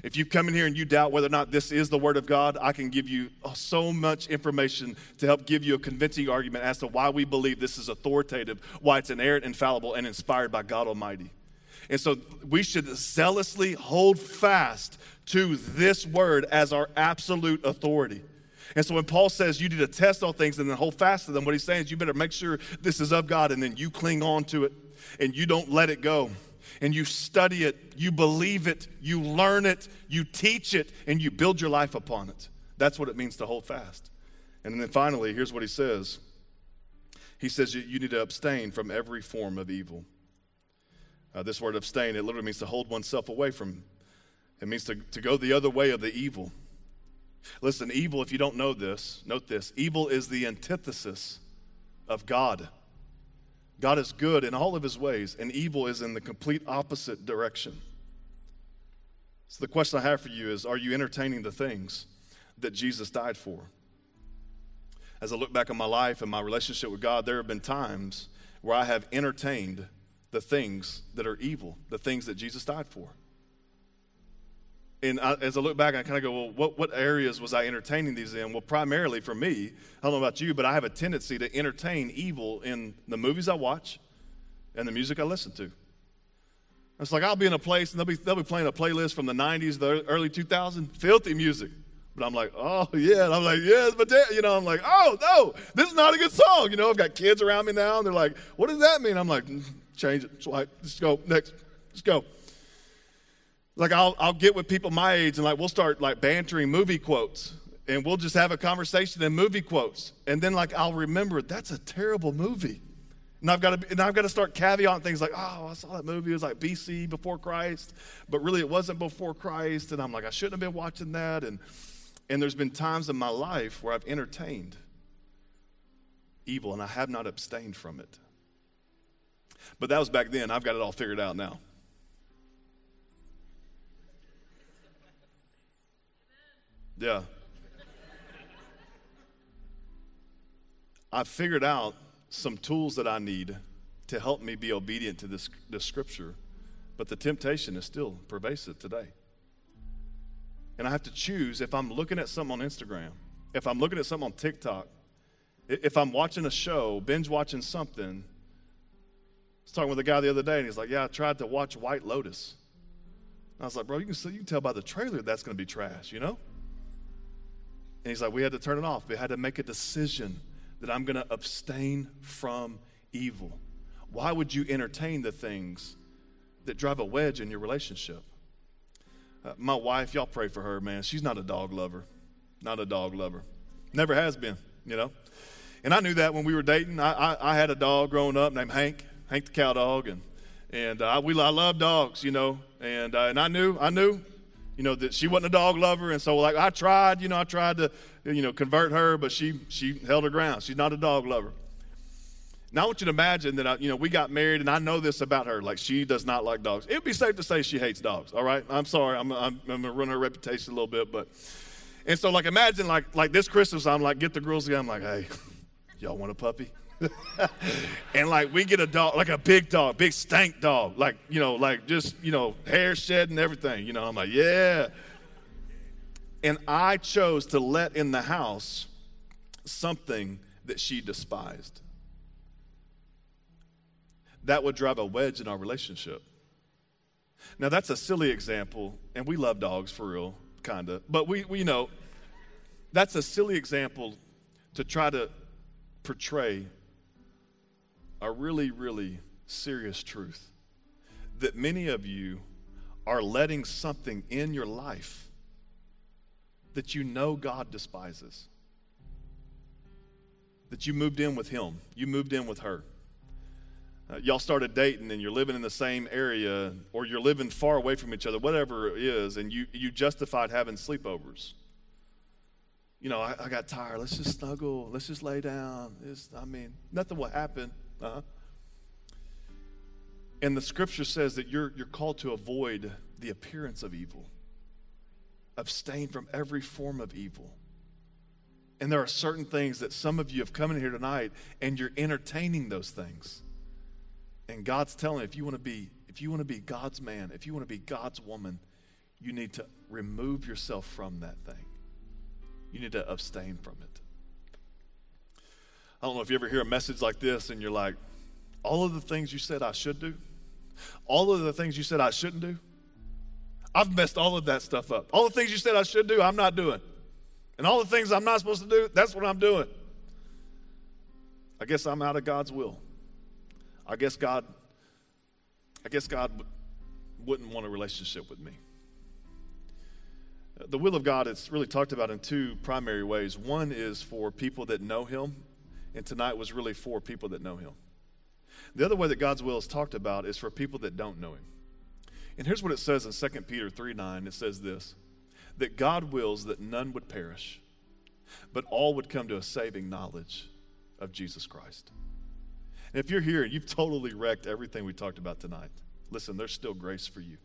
If you come in here and you doubt whether or not this is the Word of God, I can give you uh, so much information to help give you a convincing argument as to why we believe this is authoritative, why it's inerrant, infallible, and inspired by God Almighty. And so we should zealously hold fast to this Word as our absolute authority. And so when Paul says you need to test all things and then hold fast to them, what he's saying is you better make sure this is of God and then you cling on to it and you don't let it go. And you study it, you believe it, you learn it, you teach it, and you build your life upon it. That's what it means to hold fast. And then finally, here's what he says He says you need to abstain from every form of evil. Uh, this word abstain, it literally means to hold oneself away from, it means to, to go the other way of the evil. Listen, evil, if you don't know this, note this evil is the antithesis of God. God is good in all of his ways, and evil is in the complete opposite direction. So, the question I have for you is Are you entertaining the things that Jesus died for? As I look back on my life and my relationship with God, there have been times where I have entertained the things that are evil, the things that Jesus died for and I, as I look back, I kind of go, well, what, what areas was I entertaining these in? Well, primarily for me, I don't know about you, but I have a tendency to entertain evil in the movies I watch and the music I listen to. It's like I'll be in a place and they'll be, they'll be playing a playlist from the 90s, the early 2000s, filthy music. But I'm like, oh, yeah. And I'm like, yes, but, you know, I'm like, oh, no, this is not a good song. You know, I've got kids around me now and they're like, what does that mean? I'm like, mm, change it. Swipe. Let's go. Next. Let's go. Like I'll, I'll get with people my age and like we'll start like bantering movie quotes and we'll just have a conversation in movie quotes. And then like I'll remember that's a terrible movie. And I've got to and I've got to start caveating things like, oh, I saw that movie. It was like BC before Christ, but really it wasn't before Christ. And I'm like, I shouldn't have been watching that. And and there's been times in my life where I've entertained evil and I have not abstained from it. But that was back then. I've got it all figured out now. Yeah. I've figured out some tools that I need to help me be obedient to this, this scripture, but the temptation is still pervasive today. And I have to choose if I'm looking at something on Instagram, if I'm looking at something on TikTok, if I'm watching a show, binge watching something. I was talking with a guy the other day, and he's like, Yeah, I tried to watch White Lotus. And I was like, Bro, you can, see, you can tell by the trailer that's going to be trash, you know? And he's like, we had to turn it off. We had to make a decision that I'm going to abstain from evil. Why would you entertain the things that drive a wedge in your relationship? Uh, my wife, y'all pray for her, man. She's not a dog lover. Not a dog lover. Never has been, you know. And I knew that when we were dating. I, I, I had a dog growing up named Hank, Hank the Cowdog, and and uh, we I love dogs, you know. And uh, and I knew I knew you know, that she wasn't a dog lover. And so, like, I tried, you know, I tried to, you know, convert her, but she, she held her ground. She's not a dog lover. Now, I want you to imagine that, I, you know, we got married, and I know this about her. Like, she does not like dogs. It would be safe to say she hates dogs, all right? I'm sorry. I'm, I'm, I'm going to ruin her reputation a little bit, but. And so, like, imagine like like this Christmas, I'm like, get the girls together. I'm like, hey, y'all want a puppy? and like we get a dog, like a big dog, big stank dog, like you know, like just you know, hair shedding, and everything. You know, I'm like, yeah. And I chose to let in the house something that she despised. That would drive a wedge in our relationship. Now that's a silly example, and we love dogs for real, kinda. But we, we you know, that's a silly example to try to portray a really, really serious truth that many of you are letting something in your life that you know God despises. That you moved in with Him, you moved in with her. Uh, y'all started dating and you're living in the same area or you're living far away from each other, whatever it is, and you, you justified having sleepovers. You know, I, I got tired. Let's just snuggle. Let's just lay down. It's, I mean, nothing will happen. Uh-huh. And the scripture says that you're, you're called to avoid the appearance of evil, abstain from every form of evil. And there are certain things that some of you have come in here tonight and you're entertaining those things. And God's telling if you want to be, if you want to be God's man, if you want to be God's woman, you need to remove yourself from that thing. You need to abstain from it. I don't know if you ever hear a message like this and you're like, all of the things you said I should do, all of the things you said I shouldn't do, I've messed all of that stuff up. All the things you said I should do, I'm not doing. And all the things I'm not supposed to do, that's what I'm doing. I guess I'm out of God's will. I guess God I guess God wouldn't want a relationship with me. The will of God is really talked about in two primary ways. One is for people that know Him, and tonight was really for people that know Him. The other way that God's will is talked about is for people that don't know Him. And here's what it says in 2 Peter 3 9 it says this that God wills that none would perish, but all would come to a saving knowledge of Jesus Christ. And if you're here and you've totally wrecked everything we talked about tonight, listen, there's still grace for you.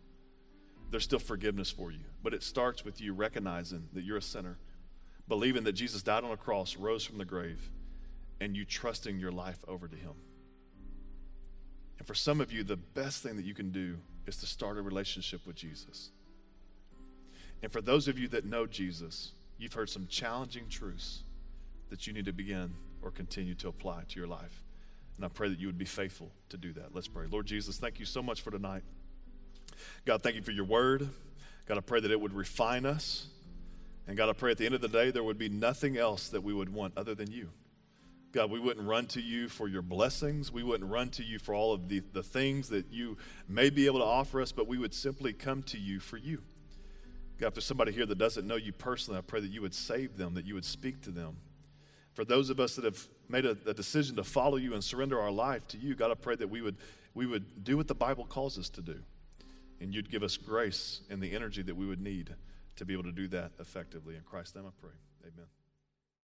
There's still forgiveness for you. But it starts with you recognizing that you're a sinner, believing that Jesus died on a cross, rose from the grave, and you trusting your life over to Him. And for some of you, the best thing that you can do is to start a relationship with Jesus. And for those of you that know Jesus, you've heard some challenging truths that you need to begin or continue to apply to your life. And I pray that you would be faithful to do that. Let's pray. Lord Jesus, thank you so much for tonight. God, thank you for your word. God, I pray that it would refine us. And God, I pray at the end of the day, there would be nothing else that we would want other than you. God, we wouldn't run to you for your blessings. We wouldn't run to you for all of the, the things that you may be able to offer us, but we would simply come to you for you. God, if there's somebody here that doesn't know you personally, I pray that you would save them, that you would speak to them. For those of us that have made a, a decision to follow you and surrender our life to you, God, I pray that we would, we would do what the Bible calls us to do. And you'd give us grace and the energy that we would need to be able to do that effectively. In Christ's name I pray. Amen.